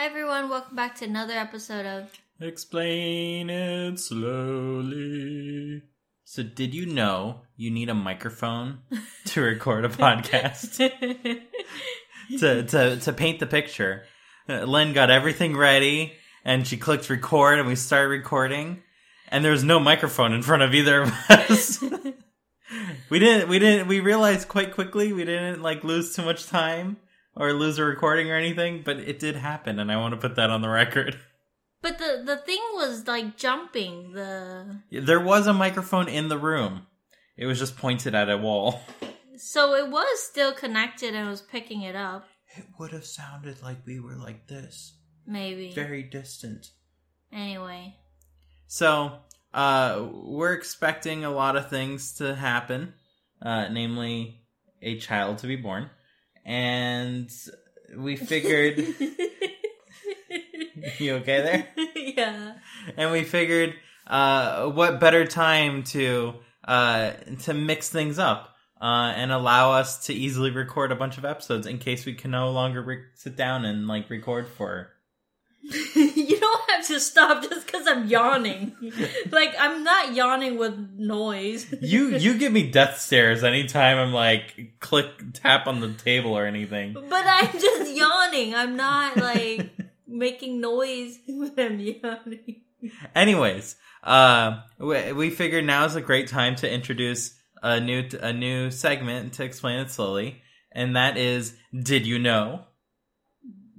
Hi everyone, welcome back to another episode of Explain it slowly. So, did you know you need a microphone to record a podcast? to, to, to paint the picture. Uh, Linh got everything ready and she clicked record and we started recording and there was no microphone in front of either of us. we didn't, we didn't, we realized quite quickly we didn't like lose too much time or lose a recording or anything, but it did happen and I want to put that on the record. But the the thing was like jumping the There was a microphone in the room. It was just pointed at a wall. so it was still connected and was picking it up. It would have sounded like we were like this, Maybe. very distant. Anyway. So, uh, we're expecting a lot of things to happen, uh, namely a child to be born, and we figured. you okay there? yeah. and we figured uh, what better time to uh, to mix things up uh, and allow us to easily record a bunch of episodes in case we can no longer re- sit down and like record for. you don't have to stop just because I'm yawning. like I'm not yawning with noise. You you give me death stares anytime I'm like click tap on the table or anything. But I'm just yawning. I'm not like making noise when I'm yawning. Anyways, uh, we, we figured now is a great time to introduce a new a new segment to explain it slowly, and that is, did you know?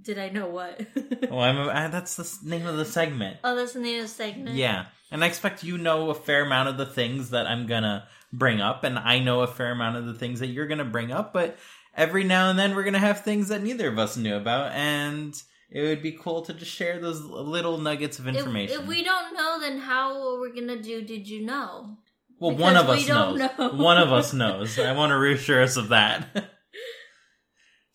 Did I know what? Well, I'm, uh, that's the name of the segment. oh, that's the name of the segment. Yeah, and I expect you know a fair amount of the things that I'm gonna bring up, and I know a fair amount of the things that you're gonna bring up. But every now and then, we're gonna have things that neither of us knew about, and it would be cool to just share those little nuggets of information. if we don't know, then how are we gonna do? Did you know? well, because one of us knows. know. One of us knows. I want to reassure us of that.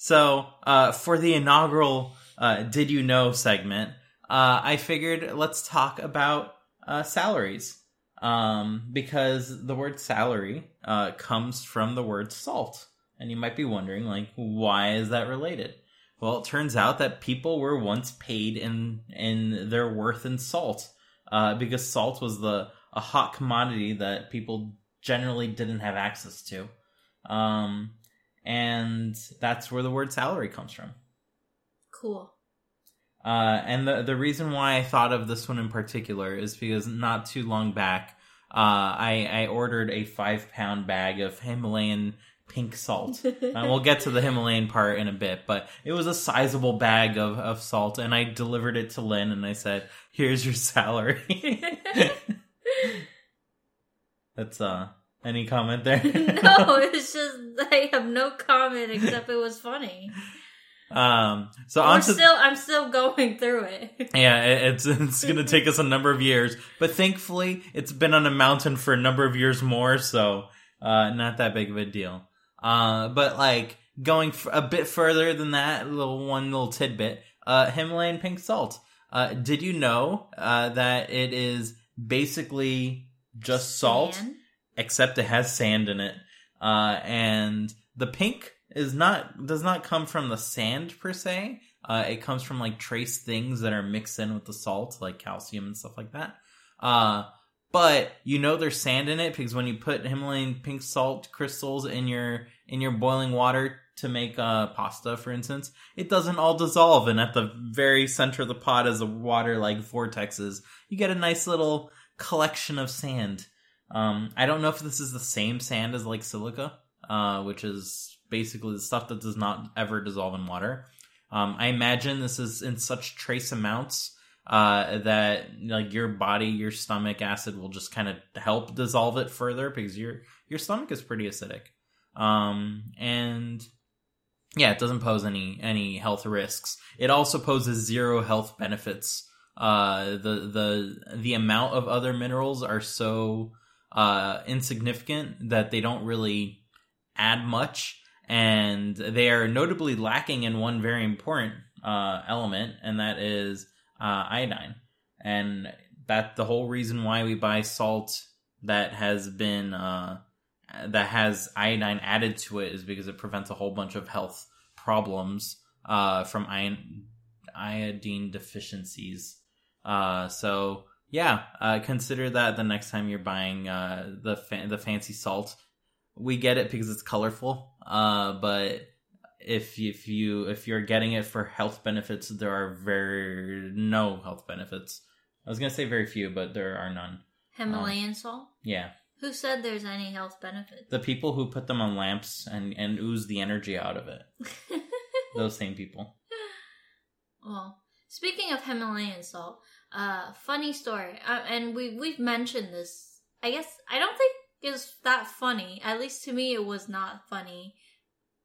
so, uh, for the inaugural uh, "Did You Know" segment, uh, I figured let's talk about uh, salaries. Um, because the word salary uh, comes from the word salt, and you might be wondering, like, why is that related? Well, it turns out that people were once paid in in their worth in salt, uh, because salt was the a hot commodity that people generally didn't have access to, um, and that's where the word salary comes from. Cool. Uh, and the the reason why I thought of this one in particular is because not too long back, uh, I I ordered a five pound bag of Himalayan pink salt. and we'll get to the Himalayan part in a bit, but it was a sizable bag of, of salt, and I delivered it to Linh, and I said, "Here's your salary." That's uh, any comment there? no, it's just I have no comment except it was funny. Um, so on still, I'm still going through it. Yeah, it- it's it's going to take us a number of years, but thankfully it's been on a mountain for a number of years more, so uh, not that big of a deal. Uh, but like going f- a bit further than that, little one little tidbit: uh, Himalayan pink salt. Uh, did you know uh, that it is basically just salt, Sand? Except it has sand in it, uh, and the pink is not does not come from the sand per se. Uh, it comes from like trace things that are mixed in with the salt, like calcium and stuff like that. Uh, but you know there's sand in it because when you put Himalayan pink salt crystals in your in your boiling water to make uh, pasta, for instance, it doesn't all dissolve, and at the very center of the pot, as the water like vortexes, you get a nice little collection of sand. Um, I don't know if this is the same sand as like silica, uh, which is basically the stuff that does not ever dissolve in water. Um, I imagine this is in such trace amounts uh, that like your body, your stomach acid will just kind of help dissolve it further because your your stomach is pretty acidic. Um, and yeah, it doesn't pose any any health risks. It also poses zero health benefits. Uh, the the the amount of other minerals are so uh, insignificant that they don't really add much, and they are notably lacking in one very important uh, element, and that is uh, iodine. And that the whole reason why we buy salt that has been uh, that has iodine added to it is because it prevents a whole bunch of health problems uh, from iodine deficiencies. Uh, so yeah, uh, consider that the next time you're buying uh, the fa- the fancy salt. We get it because it's colorful, uh, but if if you if you're getting it for health benefits, there are very no health benefits. I was gonna say very few, but there are none. Himalayan salt. Yeah, Who said there's any health benefits? the people who put them on lamps and and ooze the energy out of it, those same people. well, speaking of Himalayan salt, uh, funny story, uh, and we we've mentioned this. I guess I don't think it's that funny. At least to me, it was not funny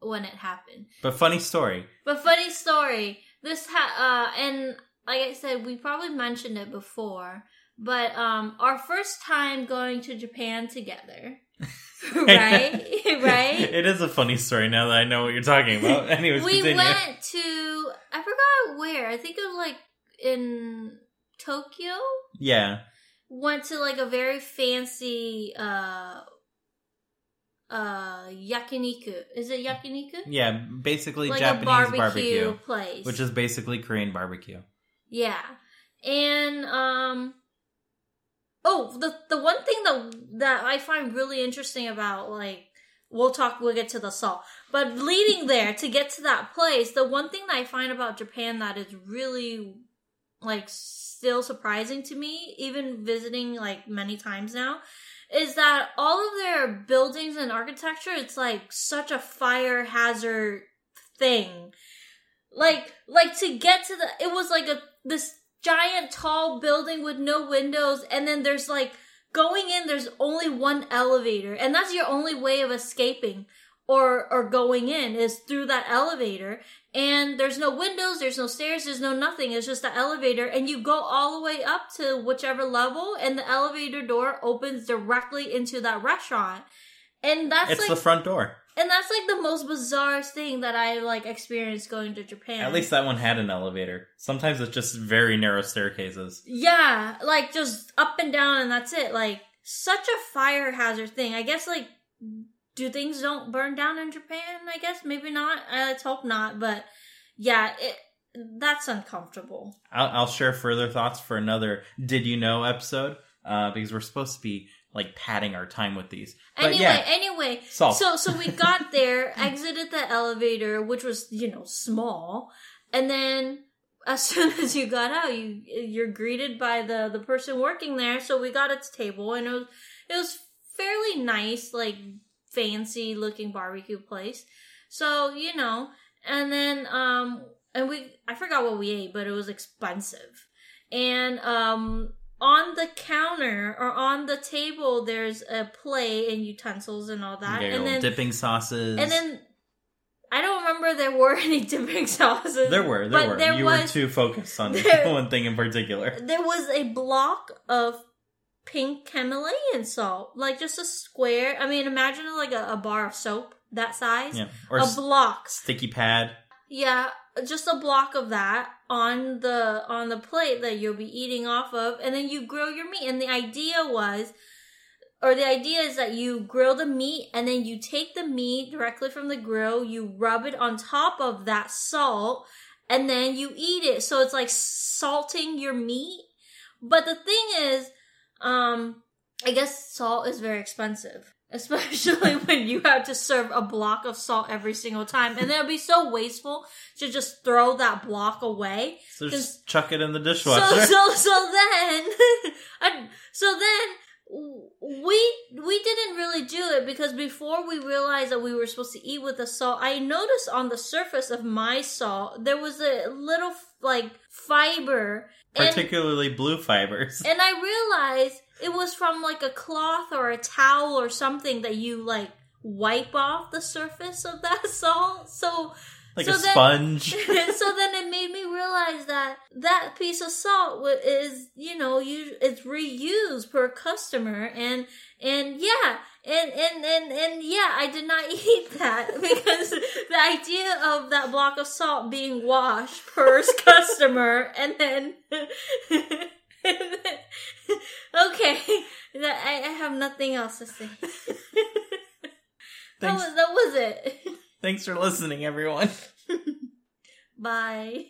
when it happened. But funny story. But funny story. This ha- uh, and like I said, we probably mentioned it before. But um, our first time going to Japan together, right? right? It is a funny story now that I know what you're talking about. Anyways, we continue. went to I forgot where. I think it was like in Tokyo. Yeah, Went to like a very fancy uh uh yakiniku. Is it yakiniku? yeah. Basically, Like Japanese barbecue, barbecue, place. which is basically Korean barbecue. Yeah. And um Oh, the the one thing that that I find really interesting about like we'll talk we'll get to the salt. But leading there to get to that place, the one thing that I find about Japan that is really like still surprising to me, even visiting like many times now, is that all of their buildings and architecture it's like such a fire hazard thing. Like like to get to the it was like a this giant tall building with no windows and then there's like going in there's only one elevator and that's your only way of escaping or or going in is through that elevator and there's no windows there's no stairs there's no nothing it's just the elevator and you go all the way up to whichever level and the elevator door opens directly into that restaurant and that's it's like the front door. and that's like the most bizarre thing that I like experienced going to Japan. At least that one had an elevator. Sometimes it's just very narrow staircases. yeah, like just up and down, and that's it. Like such a fire hazard thing. I guess like do things don't burn down in Japan? I guess maybe not. Uh, Let's hope not. But yeah, it that's uncomfortable. I'll, I'll share further thoughts for another "Did you know" episode uh, because we're supposed to be like padding our time with these. But Anyway, yeah, anyway, salt. So so we got there, exited the elevator, which was you know small, and then as soon as you got out, you you're greeted by the the person working there. So we got its table, and it was it was fairly nice, like fancy looking barbecue place. So you know, and then um and we I forgot what we ate, but it was expensive, and um on the counter or on the table there's a plate and utensils and all that Yeah, and then dipping sauces. and then i don't remember there were any dipping sauces there were, there but were. there you was were too focused on there- one thing in particular. there was a block of pink himalayan salt like just a square i mean imagine like a, a bar of soap that size Yeah, or a s- block sticky pad. Yeah, just a block of that on the on the plate that you'll be eating off of, and then you grill your meat. And the idea was, or the idea is that you grill the meat, and then you take the meat directly from the grill, you rub it on top of that salt, and then you eat it. So it's like salting your meat. But the thing is, um, I guess salt is very expensive. Especially when you have to serve a block of salt every single time. And then it'd be so wasteful to just throw that block away. So just chuck it in the So, dishwasher. so, so then, I, so then, we, we didn't really do it because before we realized that we were supposed to eat with the salt, I noticed on the surface of my salt, there was a little, like, fiber. And, Particularly blue fibers. and I realized it was from like a cloth or a towel or something that you like wipe off the surface of that salt. So like so a then- sponge. so then it made me realize that that piece of salt is you know you it's reused per customer and and yeah and and and and yeah i did not eat that because the idea of that block of salt being washed per customer and then okay I, I have nothing else to say. That was that was it thanks for listening, everyone. bye